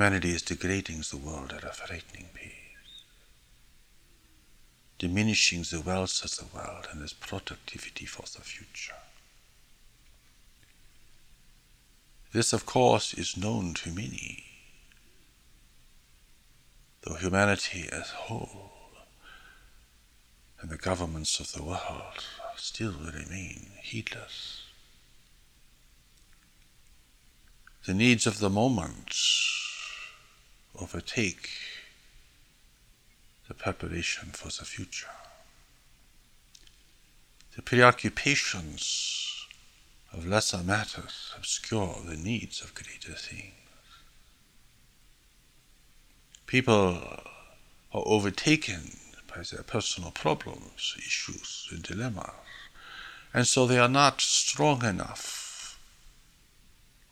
humanity is degrading the world at a frightening pace, diminishing the wealth of the world and its productivity for the future. This, of course, is known to many, though humanity as a whole and the governments of the world still remain heedless. The needs of the moment overtake the preparation for the future. The preoccupations of lesser matters obscure the needs of greater things. People are overtaken by their personal problems, issues, and dilemmas, and so they are not strong enough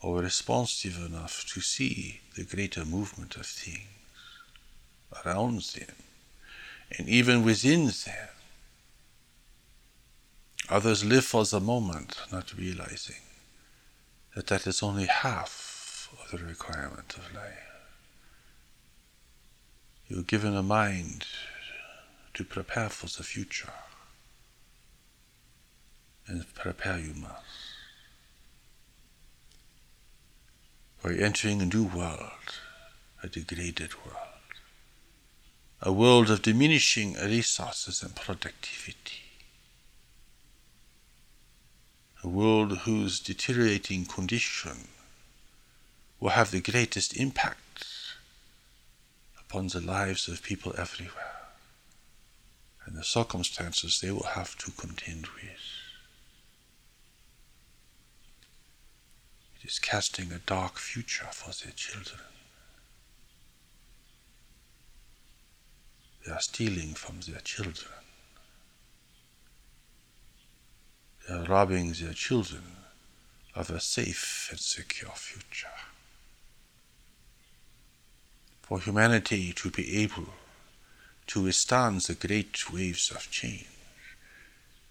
or responsive enough to see the greater movement of things around them and even within them. Others live for the moment, not realizing that that is only half of the requirement of life. You're given a mind to prepare for the future, and prepare you must. We're entering a new world, a degraded world, a world of diminishing resources and productivity, a world whose deteriorating condition will have the greatest impact upon the lives of people everywhere and the circumstances they will have to contend with. It casting a dark future for their children. They are stealing from their children. They are robbing their children of a safe and secure future. For humanity to be able to withstand the great waves of change,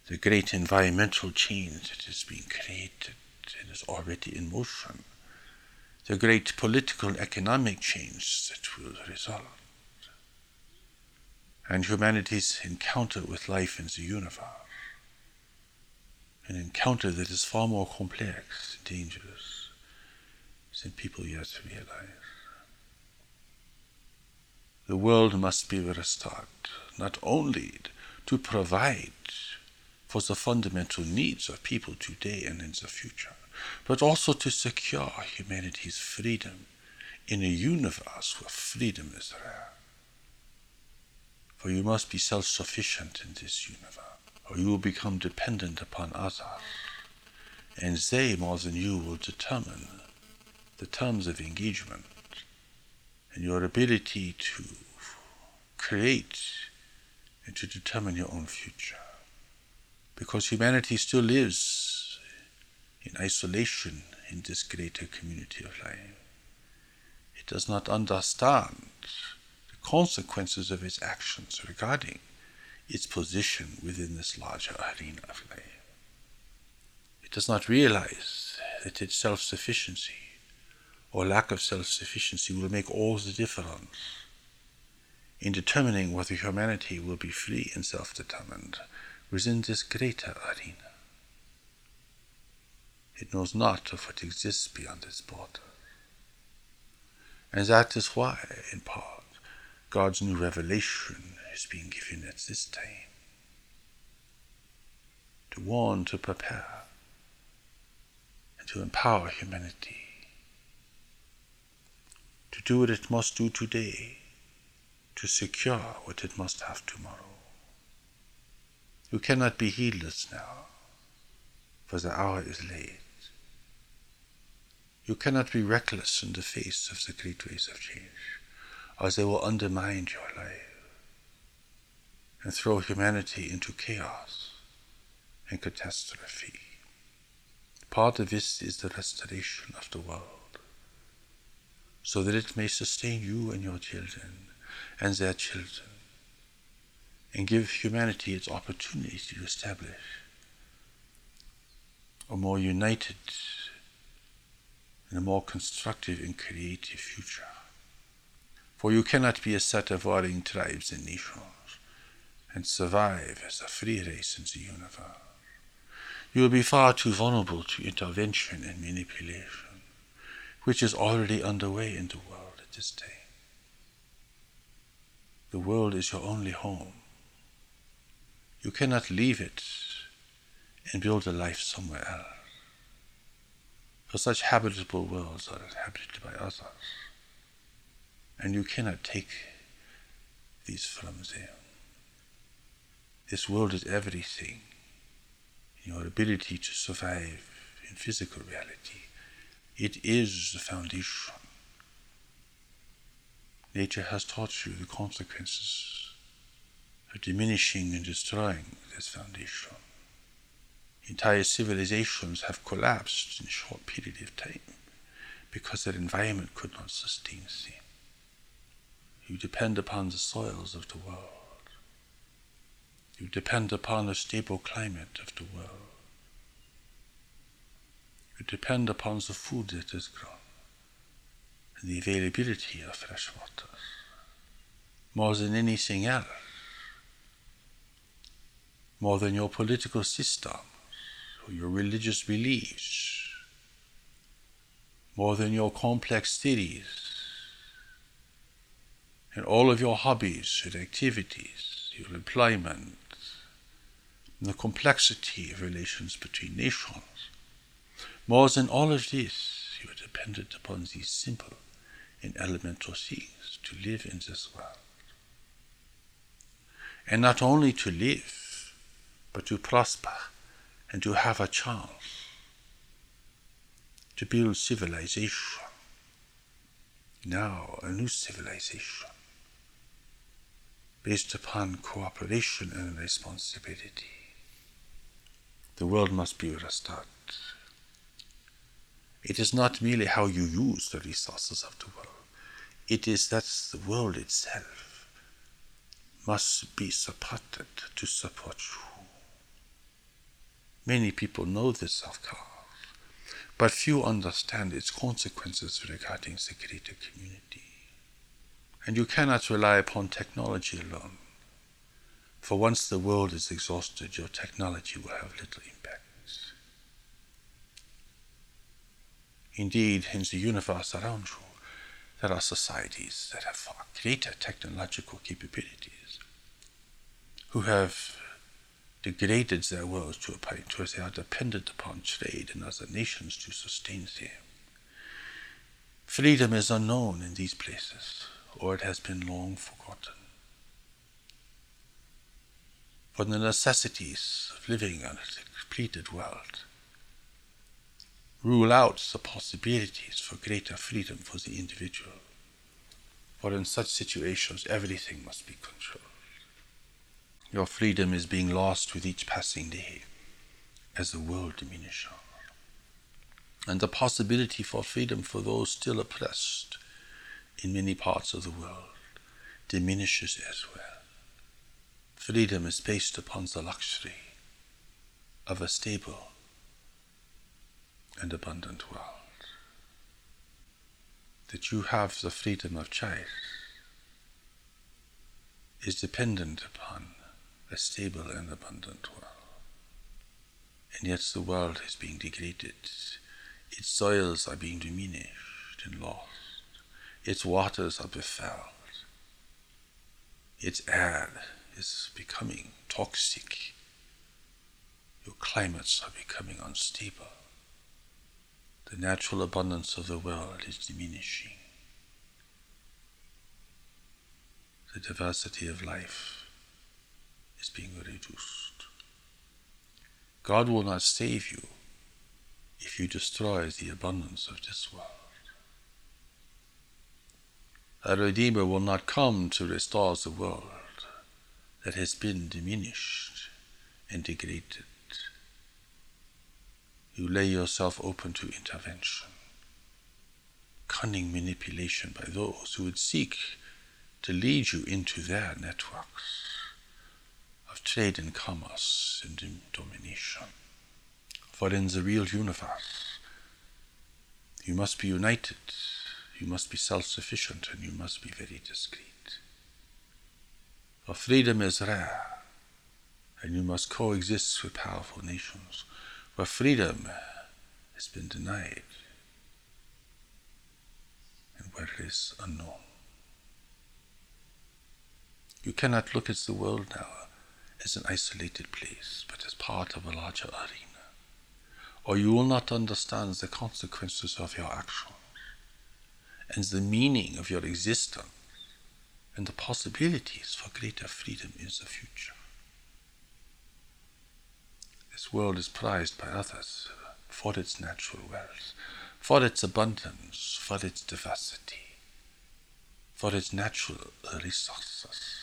the great environmental change that is being created and is already in motion, the great political and economic change that will result, and humanity's encounter with life in the universe, an encounter that is far more complex and dangerous than people yet realize. The world must be restored, not only to provide for the fundamental needs of people today and in the future, but also to secure humanity's freedom in a universe where freedom is rare. For you must be self sufficient in this universe, or you will become dependent upon others, and they more than you will determine the terms of engagement and your ability to create and to determine your own future. Because humanity still lives in isolation in this greater community of life. It does not understand the consequences of its actions regarding its position within this larger arena of life. It does not realize that its self sufficiency or lack of self sufficiency will make all the difference in determining whether humanity will be free and self determined within this greater arena. It knows not of what exists beyond its border. And that is why, in part, God's new revelation is being given at this time. To warn, to prepare, and to empower humanity to do what it must do today, to secure what it must have tomorrow. You cannot be heedless now, for the hour is late. You cannot be reckless in the face of the great ways of change, or they will undermine your life and throw humanity into chaos and catastrophe. Part of this is the restoration of the world so that it may sustain you and your children and their children, and give humanity its opportunity to establish a more united and a more constructive and creative future For you cannot be a set of warring tribes and nations and survive as a free race in the universe. You will be far too vulnerable to intervention and manipulation, which is already underway in the world at this time. The world is your only home. You cannot leave it and build a life somewhere else. For such habitable worlds are inhabited by others, and you cannot take these from them. This world is everything. Your ability to survive in physical reality. It is the foundation. Nature has taught you the consequences of diminishing and destroying this foundation. Entire civilizations have collapsed in a short period of time because their environment could not sustain them. You depend upon the soils of the world. You depend upon the stable climate of the world. You depend upon the food that is grown and the availability of fresh water more than anything else, more than your political system or your religious beliefs, more than your complex theories and all of your hobbies and activities, your employment, and the complexity of relations between nations. More than all of this, you are dependent upon these simple and elemental things to live in this world. And not only to live, but to prosper and to have a chance to build civilization. Now, a new civilization based upon cooperation and responsibility. The world must be restored. It is not merely how you use the resources of the world, it is that the world itself must be supported to support you. Many people know this, of course, but few understand its consequences regarding the greater community. And you cannot rely upon technology alone. For once the world is exhausted, your technology will have little impact. Indeed, in the universe around you, there are societies that have far greater technological capabilities, who have degraded their worlds to a point where they are dependent upon trade and other nations to sustain them. Freedom is unknown in these places, or it has been long forgotten for the necessities of living on a completed world. Rule out the possibilities for greater freedom for the individual, for in such situations everything must be controlled. Your freedom is being lost with each passing day as the world diminishes. And the possibility for freedom for those still oppressed in many parts of the world diminishes as well. Freedom is based upon the luxury of a stable and abundant world. That you have the freedom of choice is dependent upon a stable and abundant world. And yet the world is being degraded. Its soils are being diminished and lost. Its waters are befouled. Its air is becoming toxic. Your climates are becoming unstable. The natural abundance of the world is diminishing. The diversity of life is being reduced. God will not save you if you destroy the abundance of this world. A Redeemer will not come to restore the world that has been diminished and degraded. You lay yourself open to intervention, cunning manipulation by those who would seek to lead you into their networks of trade and commerce and domination. For in the real universe, you must be united, you must be self sufficient and you must be very discreet. For freedom is rare, and you must coexist with powerful nations where freedom has been denied and where it is unknown. You cannot look at the world now as an isolated place, but as part of a larger arena, or you will not understand the consequences of your actions and the meaning of your existence and the possibilities for greater freedom in the future. This world is prized by others for its natural wealth, for its abundance, for its diversity, for its natural resources.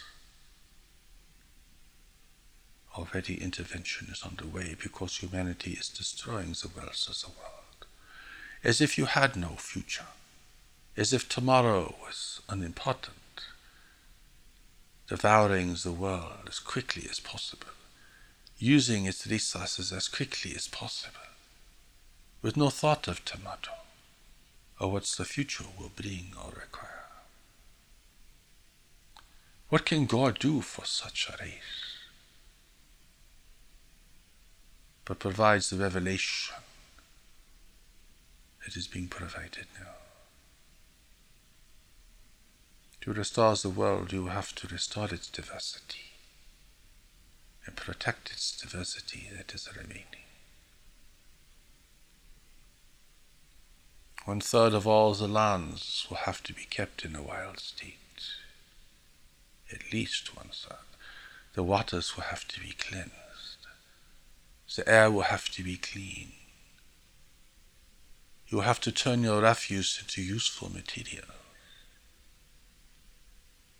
Already intervention is underway because humanity is destroying the wealth of the world, as if you had no future. As if tomorrow was unimportant, devouring the world as quickly as possible, using its resources as quickly as possible, with no thought of tomorrow or what the future will bring or require. What can God do for such a race? But provides the revelation that is being provided now. To restore the world, you have to restore its diversity and protect its diversity that is remaining. One third of all the lands will have to be kept in a wild state. At least one third. The waters will have to be cleansed. The air will have to be clean. You will have to turn your refuse into useful material.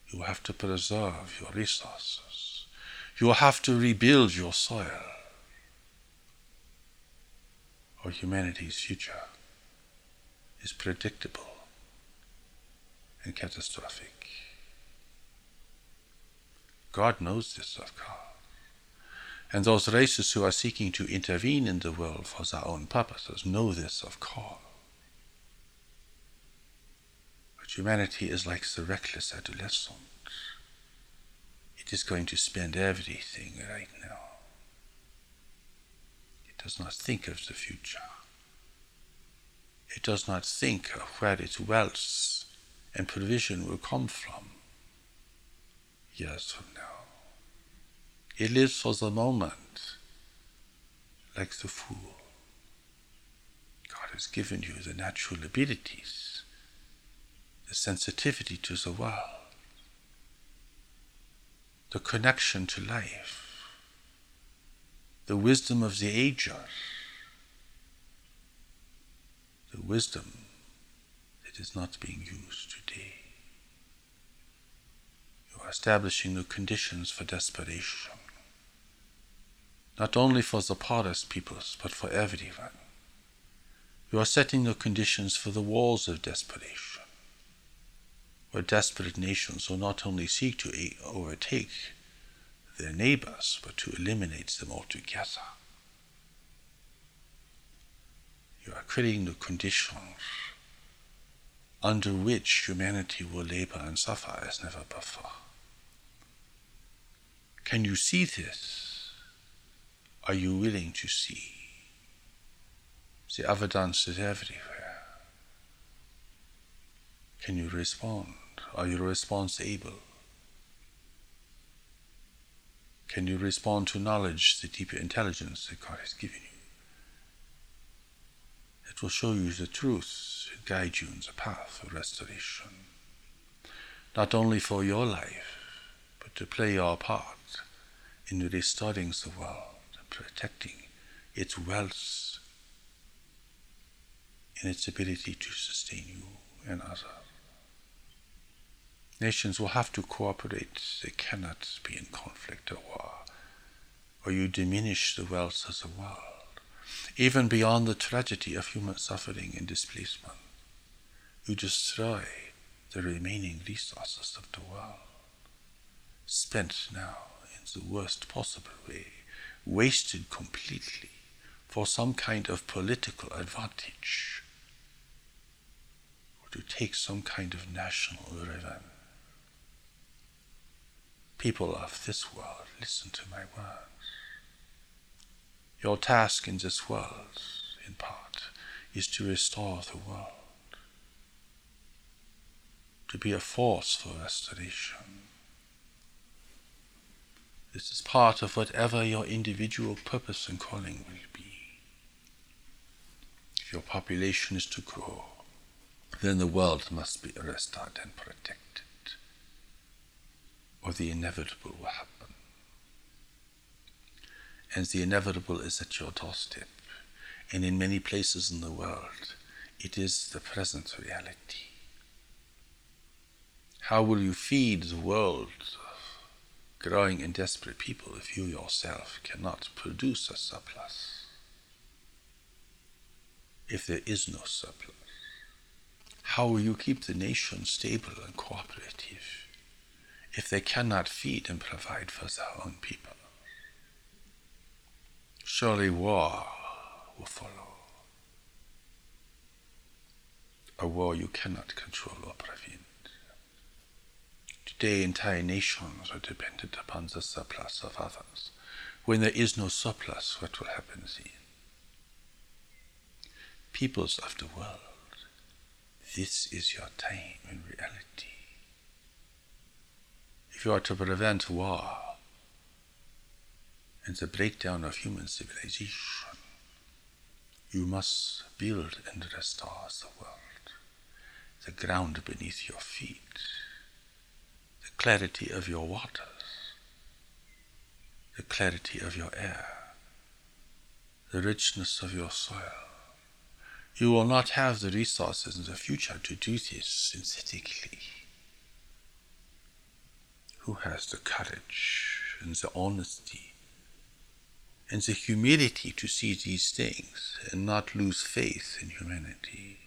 You will have to preserve your resources. You will have to rebuild your soil. Or humanity's future is predictable and catastrophic. God knows this, of course. And those races who are seeking to intervene in the world for their own purposes know this, of course. But humanity is like the reckless adolescent. It is going to spend everything right now. It does not think of the future. It does not think of where its wealth and provision will come from years from now. It lives for the moment like the fool. God has given you the natural abilities the sensitivity to the world, the connection to life, the wisdom of the ages, the wisdom that is not being used today. You are establishing the conditions for desperation, not only for the poorest peoples, but for everyone. You are setting the conditions for the walls of desperation where desperate nations will not only seek to overtake their neighbors, but to eliminate them altogether. You are creating the conditions under which humanity will labor and suffer as never before. Can you see this? Are you willing to see? The evidence is everywhere. Can you respond? Are you response able? Can you respond to knowledge, the deeper intelligence that God has given you? It will show you the truth guide you in the path of restoration. Not only for your life, but to play your part in restoring the world protecting its wealth and its ability to sustain you and others. Nations will have to cooperate. They cannot be in conflict or war, or you diminish the wealth of the world. Even beyond the tragedy of human suffering and displacement, you destroy the remaining resources of the world, spent now in the worst possible way, wasted completely for some kind of political advantage or to take some kind of national revenge. People of this world, listen to my words. Your task in this world, in part, is to restore the world, to be a force for restoration. This is part of whatever your individual purpose and calling will be. If your population is to grow, then the world must be restored and protected, or the inevitable will happen. And the inevitable is at your doorstep, and in many places in the world, it is the present reality. How will you feed the world growing and desperate people if you yourself cannot produce a surplus? If there is no surplus, how will you keep the nation stable and cooperative if they cannot feed and provide for their own people? Surely war will follow. A war you cannot control or prevent. Today, entire nations are dependent upon the surplus of others. When there is no surplus, what will happen then? Peoples of the world, this is your time in reality. If you are to prevent war and the breakdown of human civilization, you must build and restore the world, the ground beneath your feet, clarity of your waters, the clarity of your air, the richness of your soil. You will not have the resources in the future to do this synthetically. Who has the courage and the honesty and the humility to see these things and not lose faith in humanity?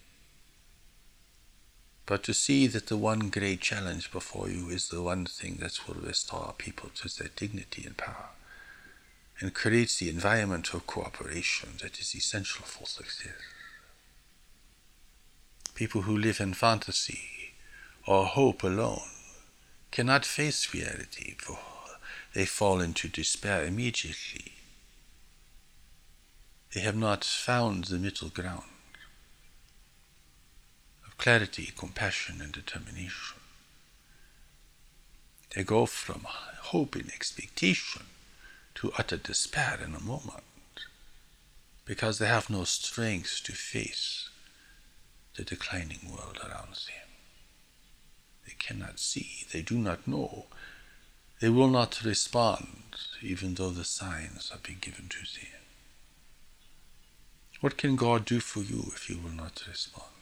But to see that the one great challenge before you is the one thing that will restore people to their dignity and power and creates the environment of cooperation that is essential for success. People who live in fantasy or hope alone cannot face reality, for they fall into despair immediately. They have not found the middle ground clarity, compassion, and determination. They go from hope and expectation to utter despair in a moment because they have no strength to face the declining world around them. They cannot see, they do not know, they will not respond even though the signs are being given to them. What can God do for you if you will not respond?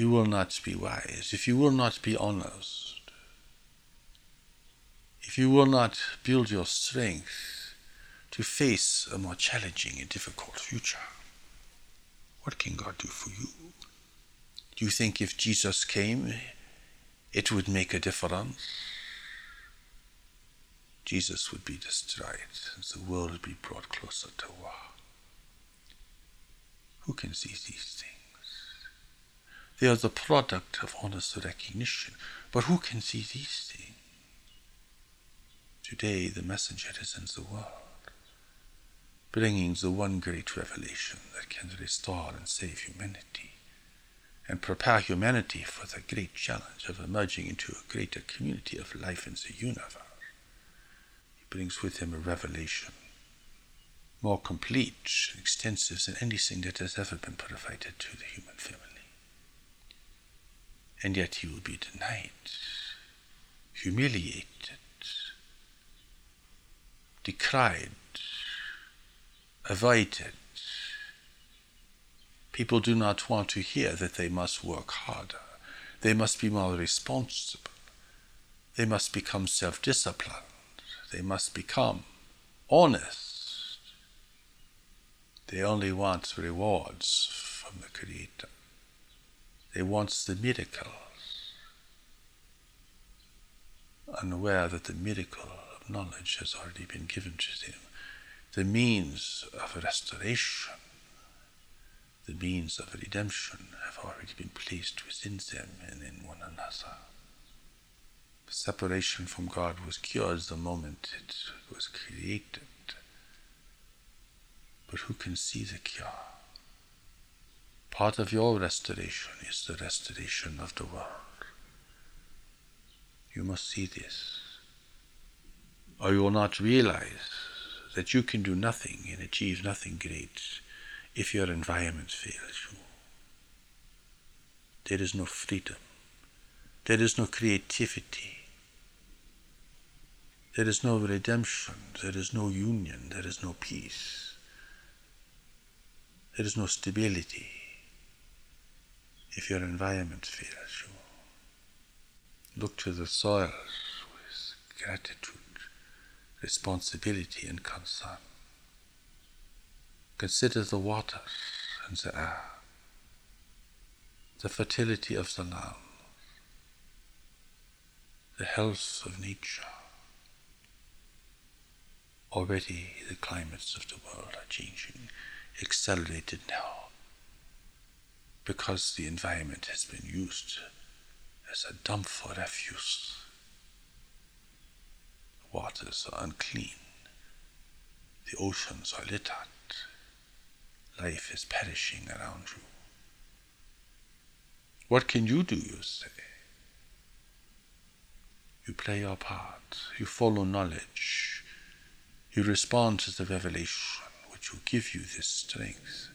You will not be wise, if you will not be honest, if you will not build your strength to face a more challenging and difficult future, what can God do for you? Do you think if Jesus came, it would make a difference? Jesus would be destroyed and the world would be brought closer to war. Who can see these things? They are the product of honest recognition, but who can see these things? Today, the messenger is in the world bringing the one great revelation that can restore and save humanity and prepare humanity for the great challenge of emerging into a greater community of life in the universe. He brings with him a revelation more complete and extensive than anything that has ever been provided to the human family. And yet he will be denied, humiliated, decried, avoided. People do not want to hear that they must work harder. They must be more responsible. They must become self disciplined. They must become honest. They only want rewards from the Creator. They want the miracles, unaware that the miracle of knowledge has already been given to them the means of restoration, the means of redemption have already been placed within them and in one another. The separation from God was cured the moment it was created. But who can see the cure? Part of your restoration is the restoration of the world. You must see this, or you will not realize that you can do nothing and achieve nothing great if your environment fails you. There is no freedom. There is no creativity. There is no redemption. There is no union. There is no peace. There is no stability if your environment fails you. Look to the soil with gratitude, responsibility, and concern. Consider the waters and the air, the fertility of the land, the health of nature. Already the climates of the world are changing, accelerated now because the environment has been used as a dump for refuse. The waters are unclean, the oceans are littered, life is perishing around you. What can you do, you say? You play your part, you follow knowledge, you respond to the revelation which will give you this strength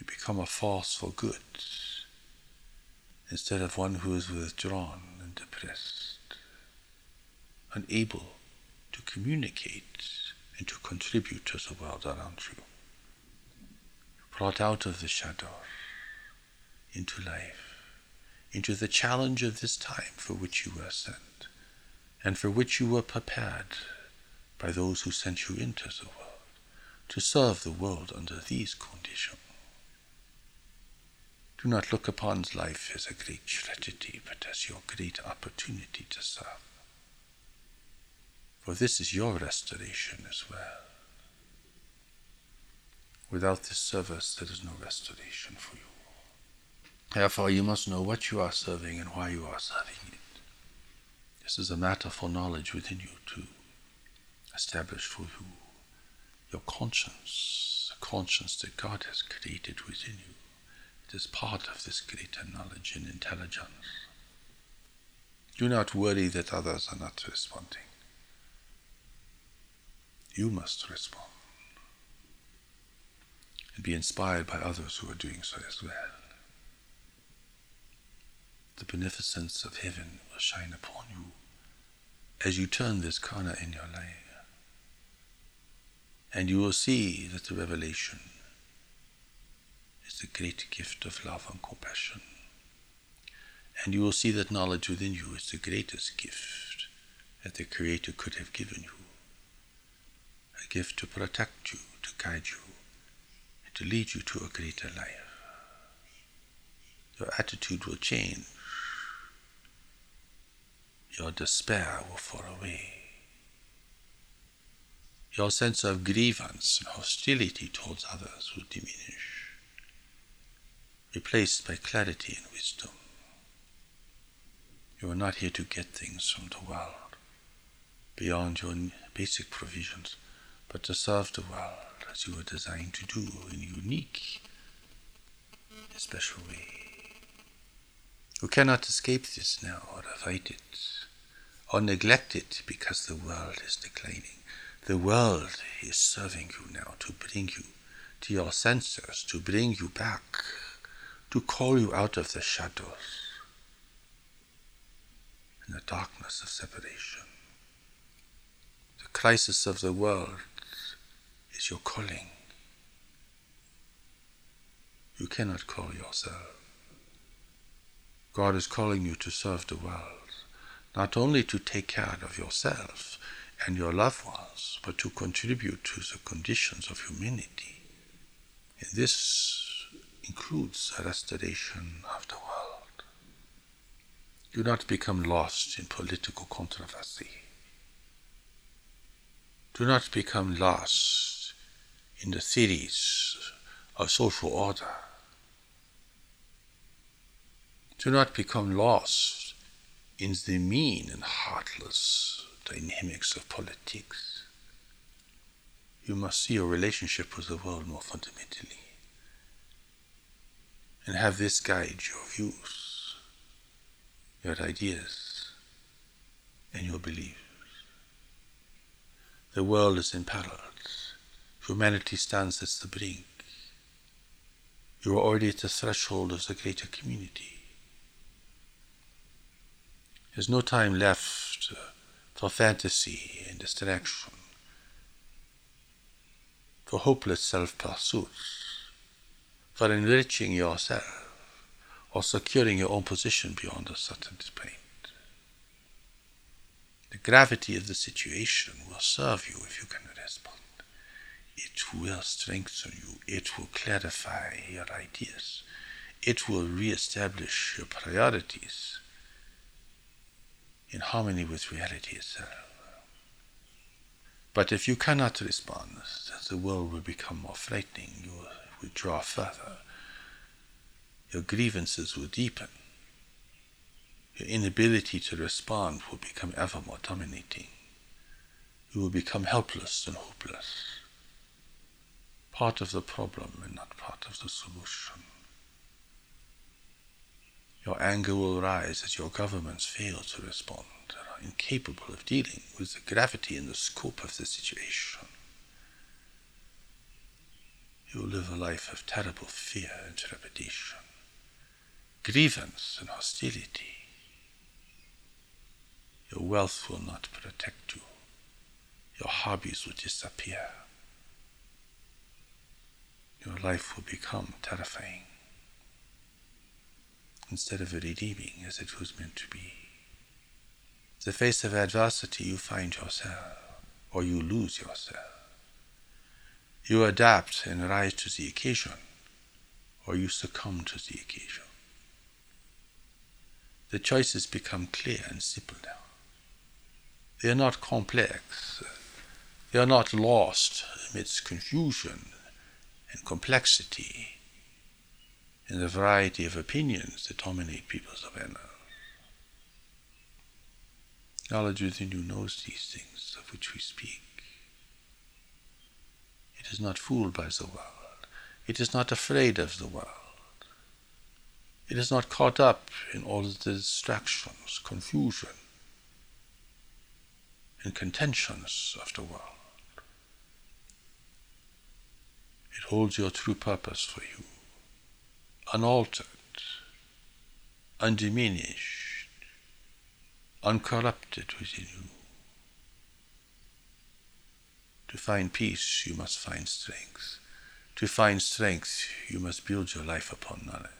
you become a force for good instead of one who is withdrawn and depressed, unable to communicate and to contribute to the world around you. Brought out of the shadow into life, into the challenge of this time for which you were sent, and for which you were prepared by those who sent you into the world, to serve the world under these conditions. Do not look upon life as a great tragedy, but as your great opportunity to serve. For this is your restoration as well. Without this service, there is no restoration for you. Therefore, you must know what you are serving and why you are serving it. This is a matter for knowledge within you to establish for you your conscience, the conscience that God has created within you. It is part of this greater knowledge and intelligence. Do not worry that others are not responding. You must respond and be inspired by others who are doing so as well. The beneficence of heaven will shine upon you as you turn this corner in your life. And you will see that the revelation the great gift of love and compassion. And you will see that knowledge within you is the greatest gift that the Creator could have given you. A gift to protect you, to guide you, and to lead you to a greater life. Your attitude will change. Your despair will fall away. Your sense of grievance and hostility towards others will diminish replaced by clarity and wisdom. You are not here to get things from the world beyond your basic provisions, but to serve the world as you were designed to do in a unique, special way. You cannot escape this now or avoid it or neglect it because the world is declining. The world is serving you now to bring you to your senses, to bring you back to call you out of the shadows and the darkness of separation. The crisis of the world is your calling. You cannot call yourself. God is calling you to serve the world, not only to take care of yourself and your loved ones, but to contribute to the conditions of humanity. In this includes a restoration of the world. Do not become lost in political controversy. Do not become lost in the theories of social order. Do not become lost in the mean and heartless dynamics of politics. You must see your relationship with the world more fundamentally and have this guide your views, your ideas, and your beliefs. The world is in peril. Humanity stands at the brink. You are already at the threshold of the greater community. There's no time left for fantasy and distraction, for hopeless self pursuits, for enriching yourself or securing your own position beyond a certain point. The gravity of the situation will serve you if you can respond. It will strengthen you. It will clarify your ideas. It will re-establish your priorities in harmony with reality itself. But if you cannot respond, the world will become more frightening. You will withdraw further. Your grievances will deepen. Your inability to respond will become ever more dominating. You will become helpless and hopeless. Part of the problem and not part of the solution. Your anger will rise as your governments fail to respond and are incapable of dealing with the gravity and the scope of the situation. You will live a life of terrible fear and trepidation, grievance and hostility. Your wealth will not protect you. Your hobbies will disappear. Your life will become terrifying instead of redeeming as it was meant to be. In the face of adversity, you find yourself, or you lose yourself. You adapt and rise to the occasion, or you succumb to the occasion. The choices become clear and simple now. They are not complex. They are not lost amidst confusion and complexity and the variety of opinions that dominate people's awareness. Knowledge within you knows these things of which we speak. It is not fooled by the world. It is not afraid of the world. It is not caught up in all the distractions, confusion, and contentions of the world. It holds your true purpose for you unaltered, undiminished, uncorrupted within you. To find peace, you must find strength. To find strength, you must build your life upon knowledge.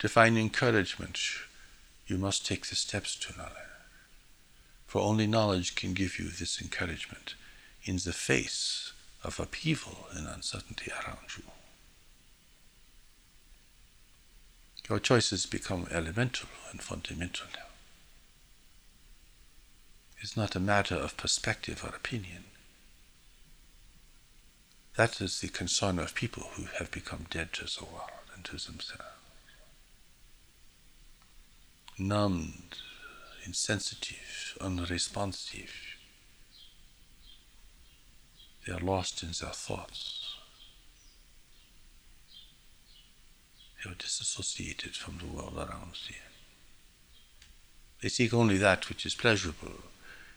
To find encouragement, you must take the steps to knowledge. For only knowledge can give you this encouragement in the face of upheaval and uncertainty around you. Your choices become elemental and fundamental now. It's not a matter of perspective or opinion. That is the concern of people who have become dead to the world and to themselves. Numbed, insensitive, unresponsive. They are lost in their thoughts. They are disassociated from the world around them. They seek only that which is pleasurable,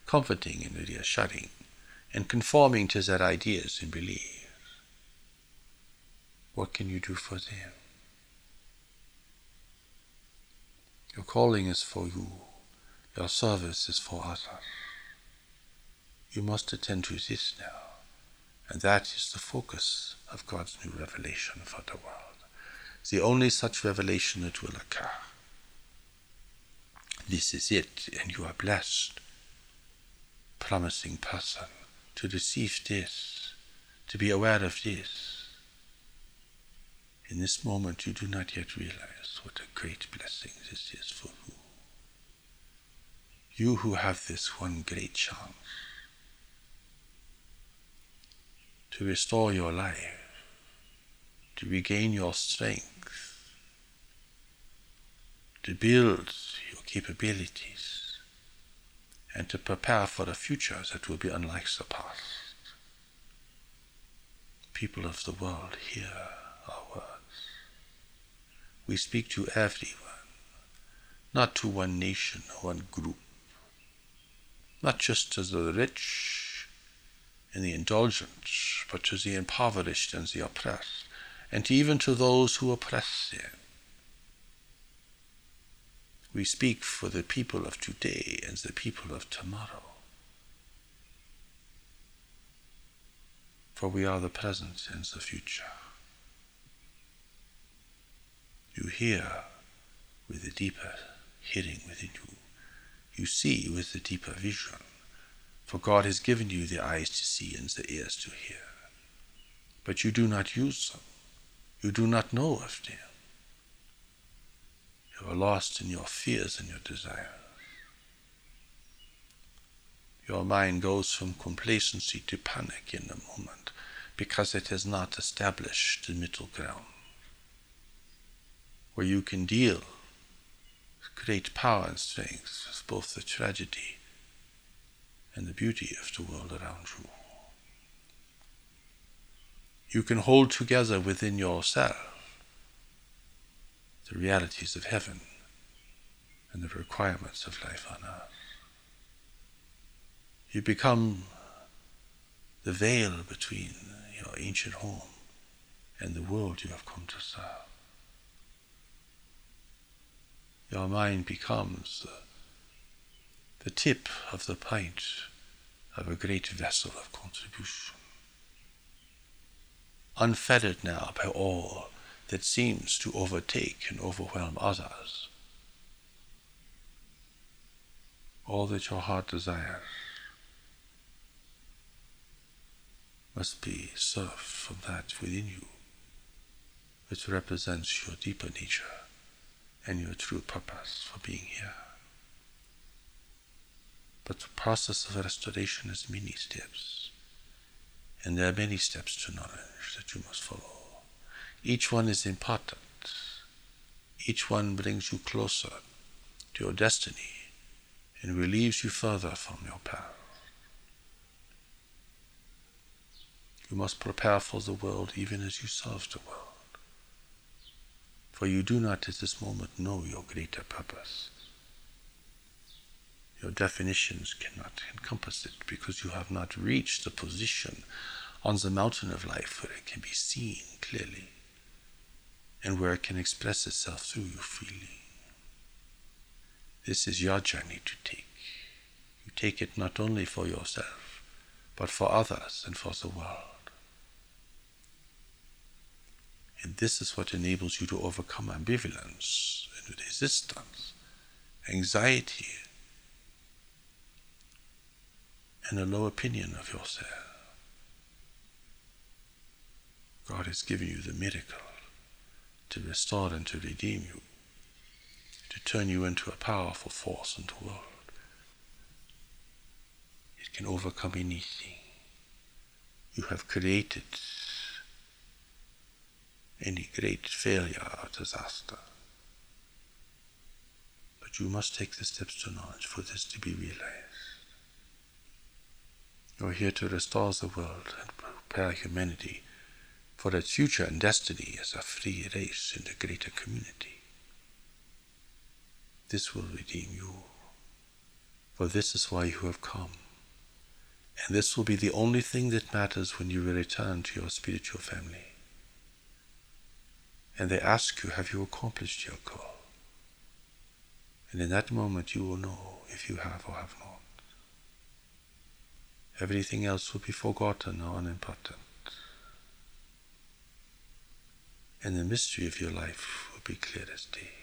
comforting and reassuring, and conforming to their ideas and beliefs. What can you do for them? Your calling is for you. Your service is for others. You must attend to this now, and that is the focus of God's new revelation for the world the only such revelation that will occur. This is it, and you are blessed, promising person, to receive this, to be aware of this. In this moment, you do not yet realize what a great blessing this is for you. You who have this one great chance to restore your life to regain your strength, to build your capabilities, and to prepare for a future that will be unlike the past. People of the world, hear our words. We speak to everyone, not to one nation or one group, not just to the rich and the indulgent, but to the impoverished and the oppressed, and even to those who oppress them. We speak for the people of today and the people of tomorrow. For we are the present and the future. You hear with the deeper hearing within you. You see with the deeper vision. For God has given you the eyes to see and the ears to hear. But you do not use them. You do not know of them. You are lost in your fears and your desires. Your mind goes from complacency to panic in a moment because it has not established the middle ground where you can deal with great power and strength with both the tragedy and the beauty of the world around you. You can hold together within yourself the realities of heaven and the requirements of life on earth. You become the veil between your ancient home and the world you have come to serve. Your mind becomes the, the tip of the pint of a great vessel of contribution. Unfettered now by all that seems to overtake and overwhelm others. All that your heart desires must be served from that within you, which represents your deeper nature and your true purpose for being here. But the process of restoration is many steps, and there are many steps to knowledge that you must follow. Each one is important. Each one brings you closer to your destiny and relieves you further from your path. You must prepare for the world even as you serve the world. For you do not at this moment know your greater purpose. Your definitions cannot encompass it because you have not reached the position on the mountain of life where it can be seen clearly and where it can express itself through you freely. This is your journey to take. You take it not only for yourself, but for others and for the world. And this is what enables you to overcome ambivalence and resistance, anxiety, and a low opinion of yourself. God has given you the miracle to restore and to redeem you, to turn you into a powerful force in the world. It can overcome anything. You have created any great failure or disaster. But you must take the steps to knowledge for this to be realized. You're here to restore the world and prepare humanity for its future and destiny as a free race in the greater community. This will redeem you, for this is why you have come. And this will be the only thing that matters when you return to your spiritual family. And they ask you, Have you accomplished your goal? And in that moment you will know if you have or have not. Everything else will be forgotten or unimportant and the mystery of your life will be clear as day.